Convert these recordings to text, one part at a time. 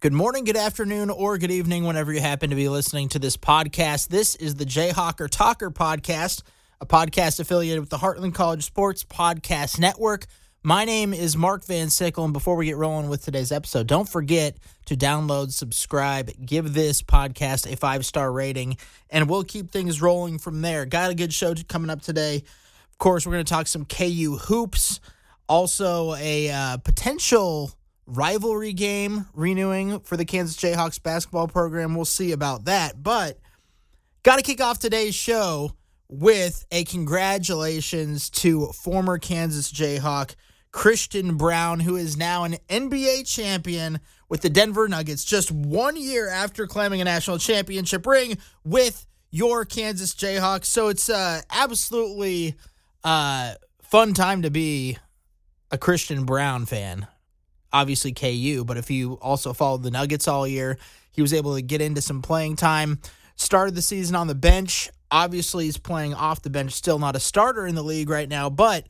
Good morning, good afternoon, or good evening, whenever you happen to be listening to this podcast. This is the Jayhawker Talker podcast, a podcast affiliated with the Heartland College Sports Podcast Network. My name is Mark Van Sickle, and before we get rolling with today's episode, don't forget to download, subscribe, give this podcast a five star rating, and we'll keep things rolling from there. Got a good show coming up today. Of course, we're going to talk some KU hoops, also a uh, potential rivalry game renewing for the Kansas Jayhawks basketball program. We'll see about that. But got to kick off today's show with a congratulations to former Kansas Jayhawk Christian Braun, who is now an NBA champion with the Denver Nuggets, just one year after claiming a national championship ring with your Kansas Jayhawks. So it's uh, absolutely uh, fun time to be a Christian Braun fan obviously KU, but if you also followed the Nuggets all year, he was able to get into some playing time. Started the season on the bench. Obviously, he's playing off the bench, still not a starter in the league right now, but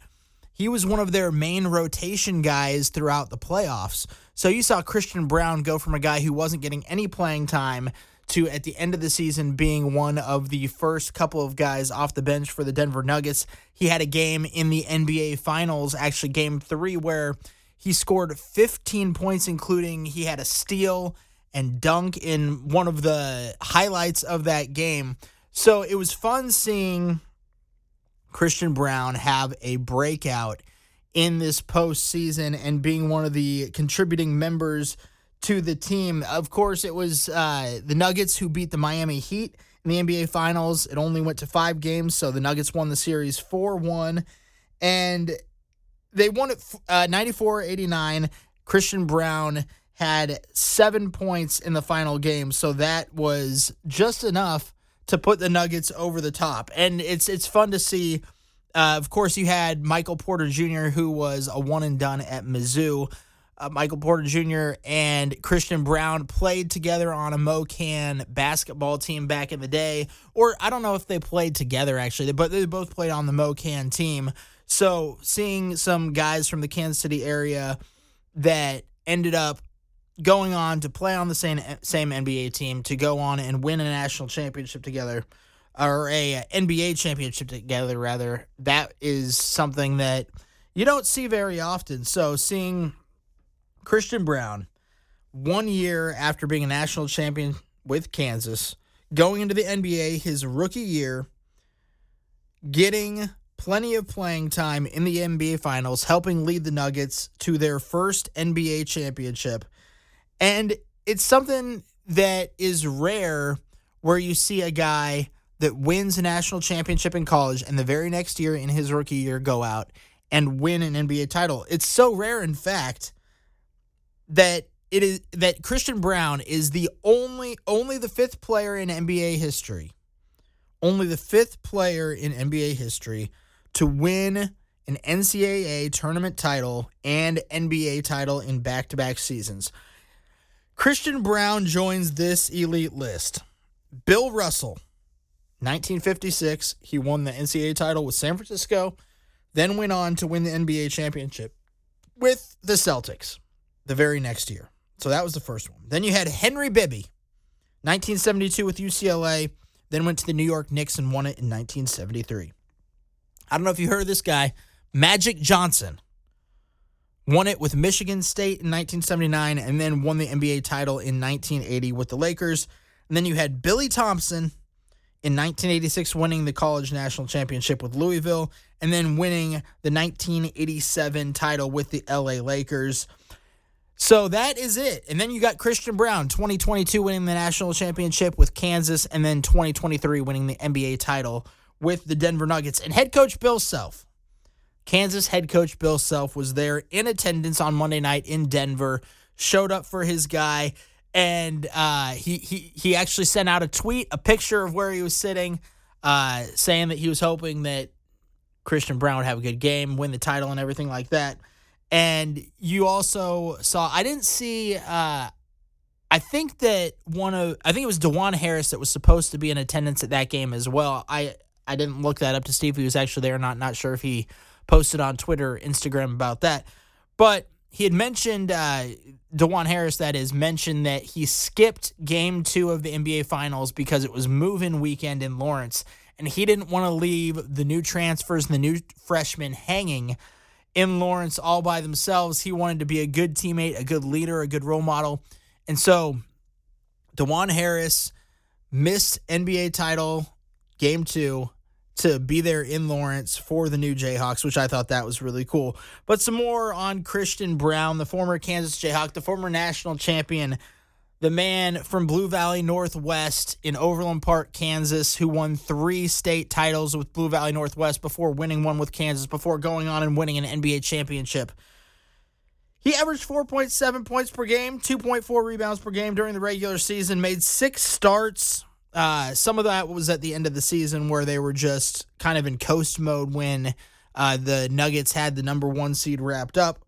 he was one of their main rotation guys throughout the playoffs. So you saw Christian Braun go from a guy who wasn't getting any playing time to at the end of the season being one of the first couple of guys off the bench for the Denver Nuggets. He had a game in the NBA Finals, actually game 3 where he scored 15 points, including he had a steal and dunk in one of the highlights of that game. So it was fun seeing Christian Braun have a breakout in this postseason and being one of the contributing members to the team. Of course, it was uh, the Nuggets who beat the Miami Heat in the NBA Finals. It only went to five games, so the Nuggets won the series 4 1. And they won it uh, 94 89. Christian Braun had seven points in the final game, so that was just enough to put the Nuggets over the top. And it's it's fun to see. Uh, of course, you had Michael Porter Jr., who was a one and done at Mizzou. Uh, Michael Porter Jr. and Christian Braun played together on a MoKan basketball team back in the day. Or I don't know if they played together actually, but they both played on the MoKan team. So seeing some guys from the Kansas City area that ended up going on to play on the same same NBA team to go on and win a national championship together or a NBA championship together rather that is something that you don't see very often. So seeing Christian Braun one year after being a national champion with Kansas going into the NBA his rookie year getting plenty of playing time in the NBA Finals, helping lead the Nuggets to their first NBA championship. And it's something that is rare where you see a guy that wins a national championship in college and the very next year in his rookie year go out and win an NBA title. It's so rare in fact that it is that Christian Braun is the only only the fifth player in NBA history. Only the fifth player in NBA history to win an NCAA tournament title and NBA title in back to back seasons. Christian Braun joins this elite list. Bill Russell, 1956, he won the NCAA title with San Francisco, then went on to win the NBA championship with the Celtics the very next year. So that was the first one. Then you had Henry Bibby, 1972 with UCLA, then went to the New York Knicks and won it in 1973. I don't know if you heard this guy, Magic Johnson. Won it with Michigan State in 1979 and then won the NBA title in 1980 with the Lakers. And then you had Billy Thompson in 1986 winning the college national championship with Louisville and then winning the 1987 title with the LA Lakers. So that is it. And then you got Christian Braun, 2022 winning the national championship with Kansas and then 2023 winning the NBA title with the Denver Nuggets. And head coach Bill Self, Kansas head coach Bill Self, was there in attendance on Monday night in Denver, showed up for his guy, and uh, he, he, he actually sent out a tweet, a picture of where he was sitting, uh, saying that he was hoping that Christian Braun would have a good game, win the title, and everything like that. And you also saw, I didn't see, uh, I think that one of I think it was Dajuan Harris that was supposed to be in attendance at that game as well. I I didn't look that up to see if he was actually there or not. Not sure if he posted on Twitter, Instagram about that. But he had mentioned uh, Dajuan Harris, that is, mentioned that he skipped game two of the NBA Finals because it was move-in weekend in Lawrence, and he didn't want to leave the new transfers and the new freshmen hanging in Lawrence all by themselves. He wanted to be a good teammate, a good leader, a good role model, and so Dajuan Harris missed NBA title game two to be there in Lawrence for the new Jayhawks, which I thought that was really cool. But some more on Christian Braun, the former Kansas Jayhawk, the former national champion, the man from Blue Valley Northwest in Overland Park, Kansas, who won three state titles with Blue Valley Northwest before winning one with Kansas, before going on and winning an NBA championship. He averaged 4.7 points per game, 2.4 rebounds per game during the regular season, made six starts, uh, some of that was at the end of the season where they were just kind of in coast mode when uh, the Nuggets had the number one seed wrapped up.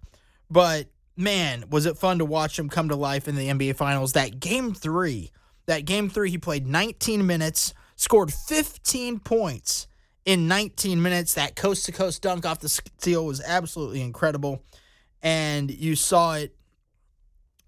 But man, was it fun to watch him come to life in the NBA Finals. That game three, that game three, he played 19 minutes, scored 15 points in 19 minutes. That coast to coast dunk off the steal was absolutely incredible. And you saw it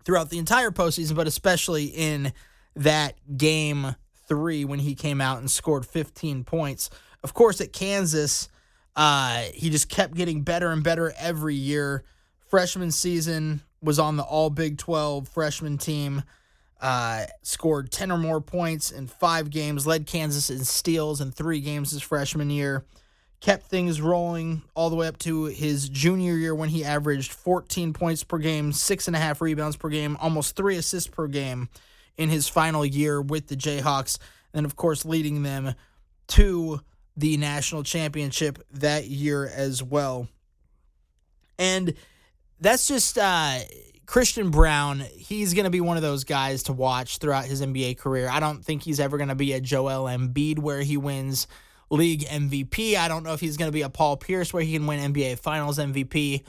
throughout the entire postseason, but especially in that game three when he came out and scored 15 points. Of course, at Kansas, uh, he just kept getting better and better every year. Freshman season was on the All Big 12 freshman team. Uh, scored 10 or more points in five games, led Kansas in steals in three games his freshman year, kept things rolling all the way up to his junior year when he averaged 14 points per game, six and a half rebounds per game, almost three assists per game in his final year with the Jayhawks, and of course, leading them to the national championship that year as well. And that's just uh, Christian Braun. He's going to be one of those guys to watch throughout his NBA career. I don't think he's ever going to be a Joel Embiid where he wins league MVP. I don't know if he's going to be a Paul Pierce where he can win NBA Finals MVP.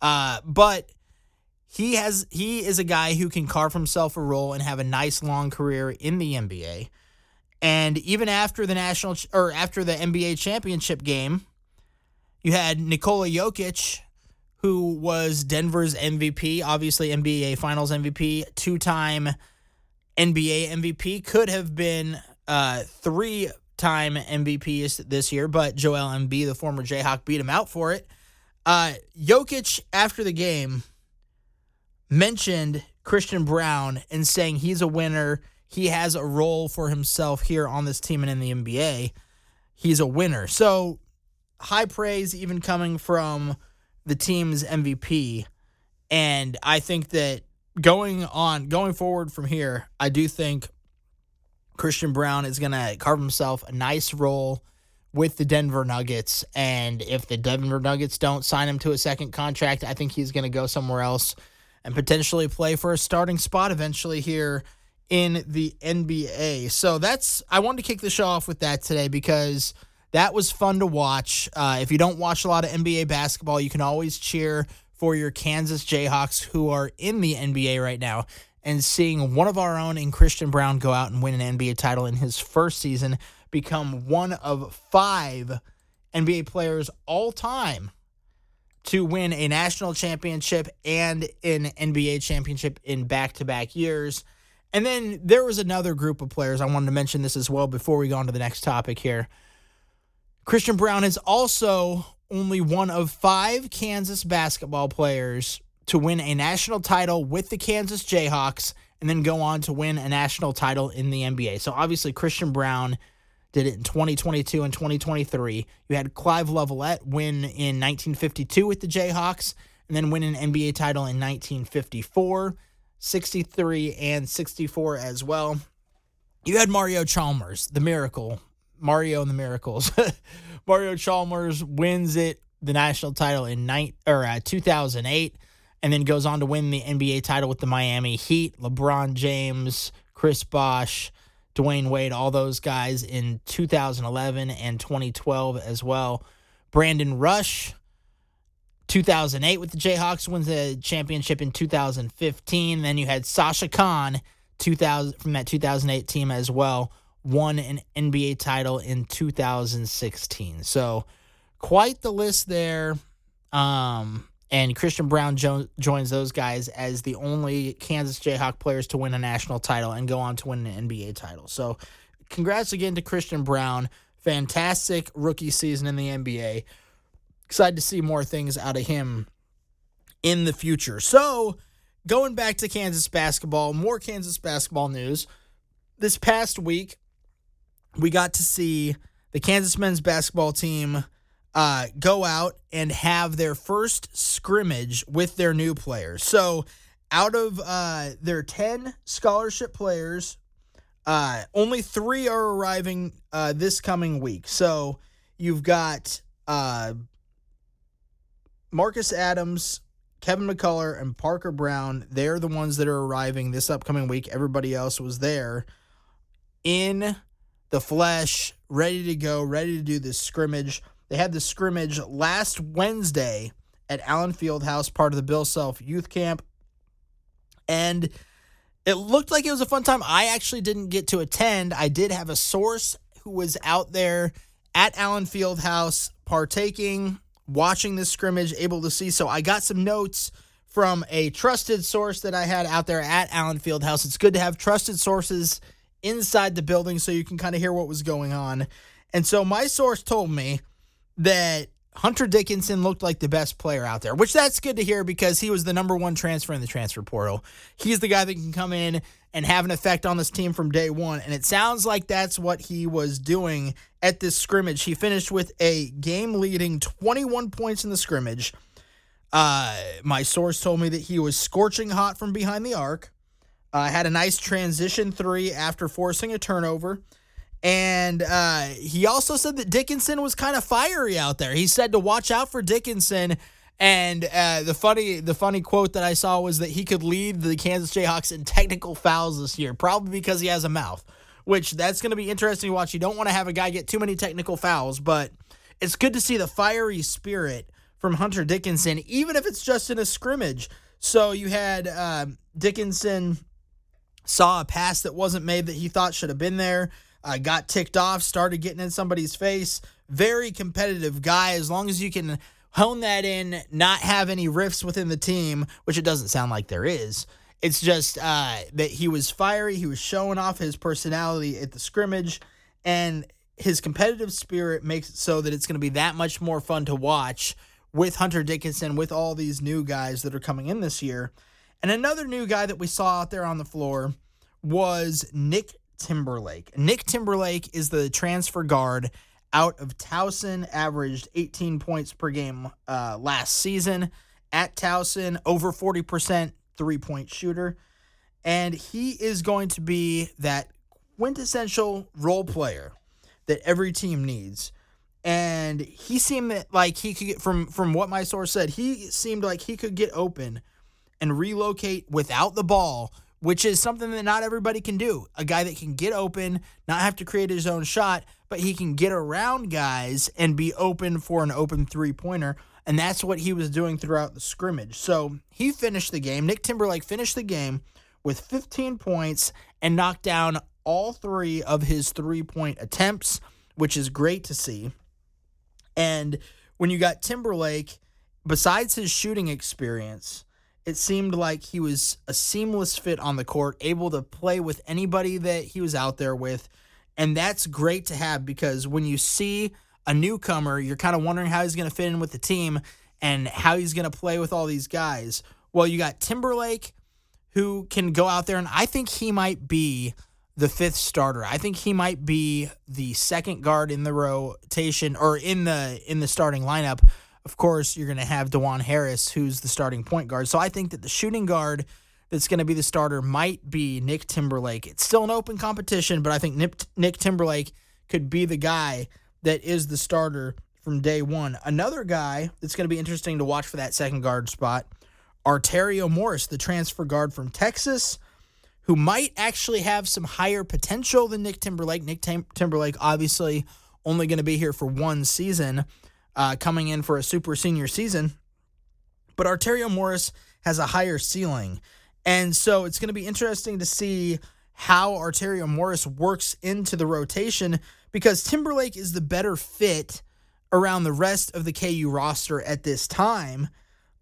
Uh, but he has he is a guy who can carve himself a role and have a nice long career in the NBA. And even after the national or after the NBA championship game, you had Nikola Jokic, who was Denver's MVP, obviously NBA Finals MVP, two-time NBA MVP, could have been uh, three-time MVP this year, but Joel Embiid, the former Jayhawk, beat him out for it. Uh, Jokic after the game mentioned Christian Braun and saying he's a winner. He has a role for himself here on this team and in the NBA. He's a winner. So high praise even coming from the team's MVP. And I think that going on, going forward from here, I do think Christian Braun is going to carve himself a nice role with the Denver Nuggets. And if the Denver Nuggets don't sign him to a second contract, I think he's going to go somewhere else and potentially play for a starting spot eventually here in the NBA. So that's I wanted to kick the show off with that today because that was fun to watch. Uh, if you don't watch a lot of NBA basketball, you can always cheer for your Kansas Jayhawks who are in the NBA right now. And seeing one of our own in Christian Braun go out and win an NBA title in his first season, become one of five NBA players all time to win a national championship and an NBA championship in back to back years. And then there was another group of players. I wanted to mention this as well before we go on to the next topic here. Christian Braun is also only one of five Kansas basketball players to win a national title with the Kansas Jayhawks and then go on to win a national title in the NBA. So obviously, Christian Braun did it in 2022 and 2023. You had Clyde Lovellette win in 1952 with the Jayhawks and then win an NBA title in 1954, 63, and 64 as well. You had Mario Chalmers, the miracle, Mario and the Miracles. Mario Chalmers wins it, the national title in or uh, 2008, and then goes on to win the NBA title with the Miami Heat. LeBron James, Chris Bosh, Dwyane Wade, all those guys in 2011 and 2012 as well. Brandon Rush, 2008 with the Jayhawks, wins the championship in 2015. Then you had Sasha Kaun, 2000 from that 2008 team as well, won an NBA title in 2016. So quite the list there. Um, and Christian Braun jo- joins those guys as the only Kansas Jayhawk players to win a national title and go on to win an NBA title. So, congrats again to Christian Braun. Fantastic rookie season in the NBA. Excited to see more things out of him in the future. So, going back to Kansas basketball, more Kansas basketball news. This past week, we got to see the Kansas men's basketball team uh, go out and have their first scrimmage with their new players. So, out of uh, their 10 scholarship players, uh, only three are arriving uh, this coming week. So, you've got uh, Marcus Adams, Kevin McCullar, and Parker Braun. They're the ones that are arriving this upcoming week. Everybody else was there in the flesh, ready to go, ready to do this scrimmage. They had the scrimmage last Wednesday at Allen Fieldhouse, part of the Bill Self Youth Camp. And it looked like it was a fun time. I actually didn't get to attend. I did have a source who was out there at Allen Fieldhouse partaking, watching this scrimmage, able to see. So I got some notes from a trusted source that I had out there at Allen Fieldhouse. It's good to have trusted sources inside the building so you can kind of hear what was going on. And so my source told me that Hunter Dickinson looked like the best player out there, which that's good to hear because he was the number one transfer in the transfer portal. He's the guy that can come in and have an effect on this team from day one. And it sounds like that's what he was doing at this scrimmage. He finished with a game leading 21 points in the scrimmage. Uh, my source told me that he was scorching hot from behind the arc. Uh, had a nice transition three after forcing a turnover. And uh, he also said that Dickinson was kind of fiery out there. He said to watch out for Dickinson. And uh, the funny the funny quote that I saw was that he could lead the Kansas Jayhawks in technical fouls this year, probably because he has a mouth. Which that's going to be interesting to watch. You don't want to have a guy get too many technical fouls, but it's good to see the fiery spirit from Hunter Dickinson, even if it's just in a scrimmage. So you had uh, Dickinson saw a pass that wasn't made that he thought should have been there uh, got ticked off, started getting in somebody's face. Very competitive guy. As long as you can hone that in, not have any rifts within the team, which it doesn't sound like there is. It's just uh, that he was fiery. He was showing off his personality at the scrimmage, and his competitive spirit makes it so that it's going to be that much more fun to watch with Hunter Dickinson, with all these new guys that are coming in this year. And another new guy that we saw out there on the floor was Nick Timberlake. Nick Timberlake is the transfer guard out of Towson, averaged 18 points per game uh, last season at Towson, over 40% three point shooter. And he is going to be that quintessential role player that every team needs. And he seemed like he could get from from what my source said, he seemed like he could get open and relocate without the ball which is something that not everybody can do. A guy that can get open, not have to create his own shot, but he can get around guys and be open for an open three pointer. And that's what he was doing throughout the scrimmage. So he finished the game. Nick Timberlake finished the game with 15 points and knocked down all three of his three point attempts, which is great to see. And when you got Timberlake, besides his shooting experience, it seemed like he was a seamless fit on the court, able to play with anybody that he was out there with. And that's great to have because when you see a newcomer, you're kind of wondering how he's going to fit in with the team and how he's going to play with all these guys. Well, you got Timberlake who can go out there, and I think he might be the fifth starter. I think he might be the second guard in the rotation or in the in the starting lineup of course, you're going to have Dajuan Harris, who's the starting point guard. So I think that the shooting guard that's going to be the starter might be Nick Timberlake. It's still an open competition, but I think Nick, Nick Timberlake could be the guy that is the starter from day one. Another guy that's going to be interesting to watch for that second guard spot, Arterio Morris, the transfer guard from Texas, who might actually have some higher potential than Nick Timberlake. Nick Tim- Timberlake, obviously, only going to be here for one season uh, coming in for a super senior season. But Arterio Morris has a higher ceiling. And so it's going to be interesting to see how Arterio Morris works into the rotation because Timberlake is the better fit around the rest of the KU roster at this time.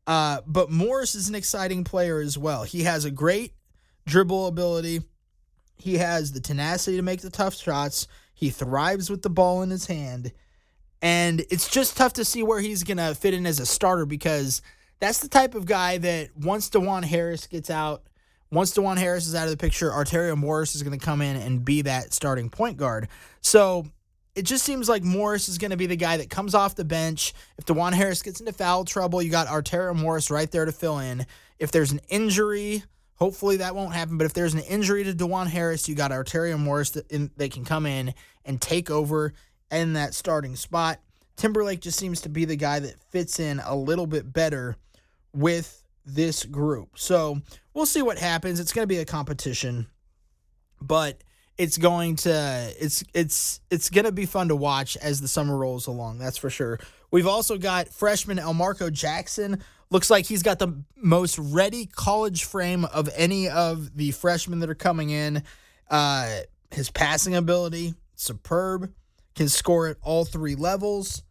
Uh, but Morris is an exciting player as well. He has a great dribble ability. He has the tenacity to make the tough shots. He thrives with the ball in his hand. And it's just tough to see where he's going to fit in as a starter because that's the type of guy that once Dajuan Harris gets out, once Dajuan Harris is out of the picture, Arterio Morris is going to come in and be that starting point guard. So it just seems like Morris is going to be the guy that comes off the bench. If Dajuan Harris gets into foul trouble, you got Arterio Morris right there to fill in. If there's an injury, hopefully that won't happen. But if there's an injury to Dajuan Harris, you got Arterio Morris that, in, that can come in and take over in that starting spot. Timberlake just seems to be the guy that fits in a little bit better with this group. So we'll see what happens. It's going to be a competition, but it's going to it's it's it's going to be fun to watch as the summer rolls along. That's for sure. We've also got freshman Elmarko Jackson. Looks like he's got the most ready college frame of any of the freshmen that are coming in. Uh, his passing ability, superb can score at all three levels.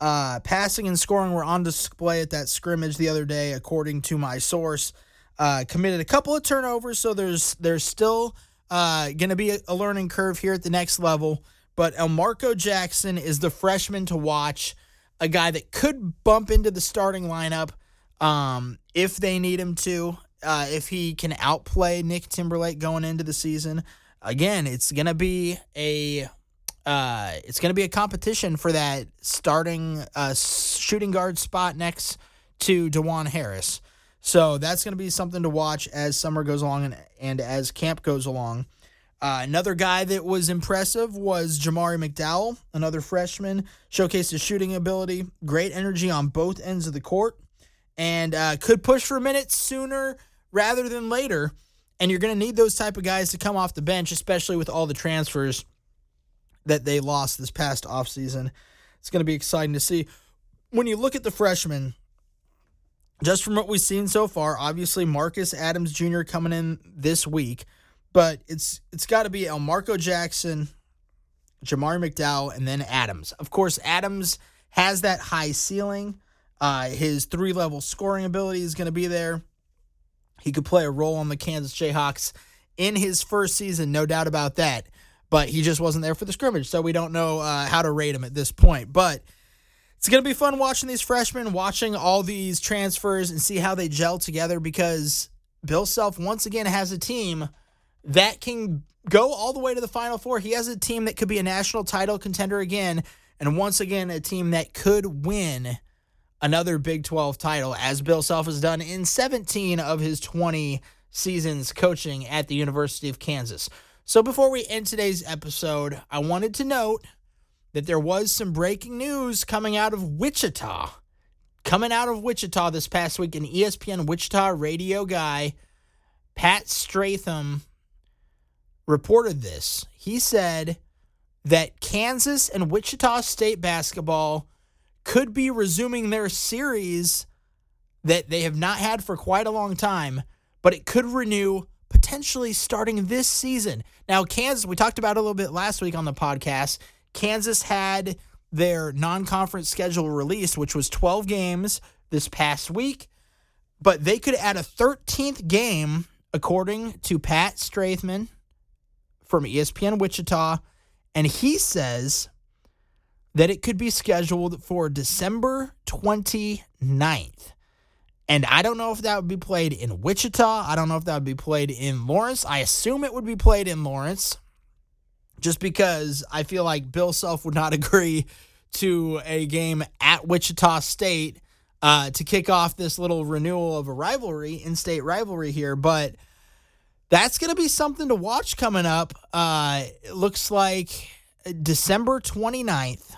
Uh, passing and scoring were on display at that scrimmage the other day, according to my source. Uh, committed a couple of turnovers, so there's there's still uh, going to be a, a, learning curve here at the next level. But Elmarko Jackson is the freshman to watch, a guy that could bump into the starting lineup um, if they need him to. Uh, if he can outplay Nick Timberlake going into the season, again, it's going to be a uh, it's going to be a competition for that starting uh, shooting guard spot next to Dajuan Harris. So that's going to be something to watch as summer goes along and, and as camp goes along. Uh, another guy that was impressive was Jamari McDowell, another freshman, showcased his shooting ability, great energy on both ends of the court, and uh, could push for minutes sooner rather than later. And you're going to need those type of guys to come off the bench, especially with all the transfers that they lost this past offseason. It's going to be exciting to see. When you look at the freshmen, just from what we've seen so far, obviously Marcus Adams Jr. coming in this week, but it's it's got to be Elmarko Jackson, Jamari McDowell, and then Adams. Of course, Adams has that high ceiling. Uh, his three level scoring ability is going to be there. He could play a role on the Kansas Jayhawks in his first season, no doubt about that but he just wasn't there for the scrimmage, so we don't know uh, how to rate him at this point. But it's going to be fun watching these freshmen, watching all these transfers, and see how they gel together because Bill Self once again has a team that can go all the way to the Final Four. He has a team that could be a national title contender again, and once again, a team that could win another Big 12 title, as Bill Self has done in 17 of his 20 seasons coaching at the University of Kansas. So before we end today's episode, I wanted to note that there was some breaking news coming out of Wichita. Coming out of Wichita this past week, an ESPN Wichita radio guy, Pat Stratham, reported this. He said that Kansas and Wichita State basketball could be resuming their series that they have not had for quite a long time, but it could renew potentially starting this season. Now, Kansas, we talked about a little bit last week on the podcast. Kansas had their non conference schedule released, which was 12 games this past week, but they could add a 13th game, according to Pat Strathman from ESPN Wichita. And he says that it could be scheduled for December 29th. And I don't know if that would be played in Wichita. I don't know if that would be played in Lawrence. I assume it would be played in Lawrence just because I feel like Bill Self would not agree to a game at Wichita State uh, to kick off this little renewal of a rivalry, in state rivalry here. But that's going to be something to watch coming up. Uh, it looks like December 29th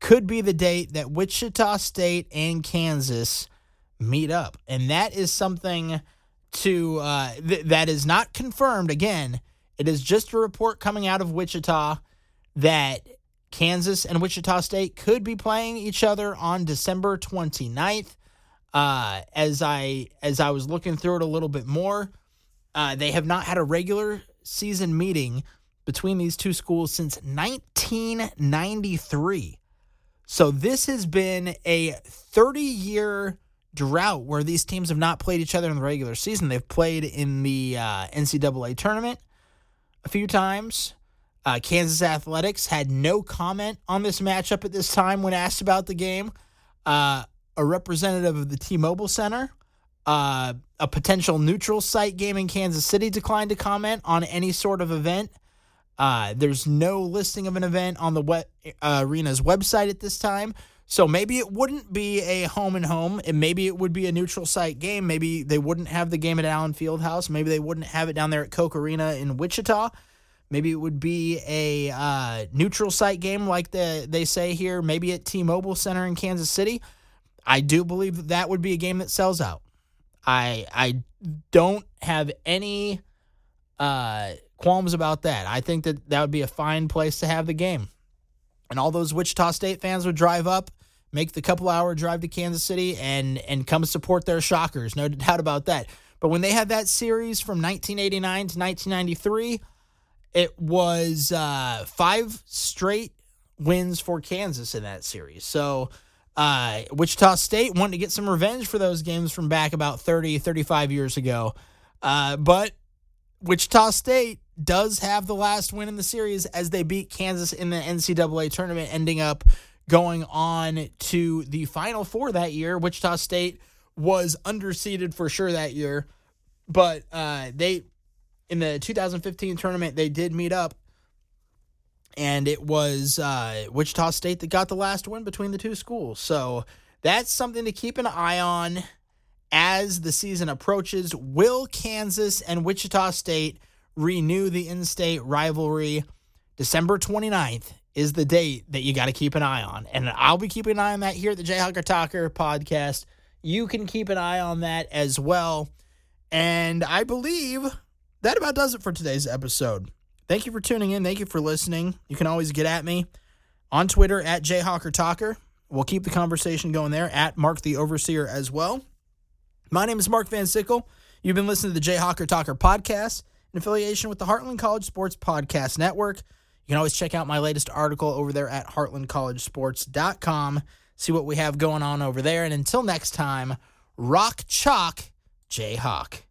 could be the date that Wichita State and Kansas meet up. And that is something to uh, th- that is not confirmed. Again, it is just a report coming out of Wichita that Kansas and Wichita State could be playing each other on December 29th. Uh, as I as I was looking through it a little bit more, uh, they have not had a regular season meeting between these two schools since 1993. So this has been a 30 year drought where these teams have not played each other in the regular season. They've played in the uh, NCAA tournament a few times. Uh, Kansas Athletics had no comment on this matchup at this time when asked about the game. Uh, a representative of the T Mobile Center, uh, a potential neutral site game in Kansas City, declined to comment on any sort of event. Uh, there's no listing of an event on the web, uh, arena's website at this time. So maybe it wouldn't be a home and home, and maybe it would be a neutral site game. Maybe they wouldn't have the game at Allen Fieldhouse. Maybe they wouldn't have it down there at Koch Arena in Wichita. Maybe it would be a uh, neutral site game like the they say here. Maybe at T-Mobile Center in Kansas City. I do believe that that would be a game that sells out. I I don't have any uh, qualms about that. I think that that would be a fine place to have the game. And all those Wichita State fans would drive up, make the couple hour drive to Kansas City and and come support their Shockers. No doubt about that. But when they had that series from 1989 to 1993, it was uh, five straight wins for Kansas in that series. So uh, Wichita State wanted to get some revenge for those games from back about 30, 35 years ago. Uh, but Wichita State does have the last win in the series as they beat Kansas in the NCAA tournament, ending up going on to the Final Four that year. Wichita State was underseeded for sure that year, but uh, they in the 2015 tournament they did meet up, and it was uh, Wichita State that got the last win between the two schools. So that's something to keep an eye on as the season approaches. Will Kansas and Wichita State renew the in state rivalry? December 29th is the date that you got to keep an eye on. And I'll be keeping an eye on that here at the Jayhawker Talker podcast. You can keep an eye on that as well. And I believe that about does it for today's episode. Thank you for tuning in. Thank you for listening. You can always get at me on Twitter at Jayhawker Talker. We'll keep the conversation going there at Mark the Overseer as well. My name is Mark Van Sickle. You've been listening to the Jayhawker Talker podcast affiliation with the Heartland College Sports Podcast Network. You can always check out my latest article over there at heartlandcollegesports.com. See what we have going on over there. And until next time, rock chalk, Jayhawk.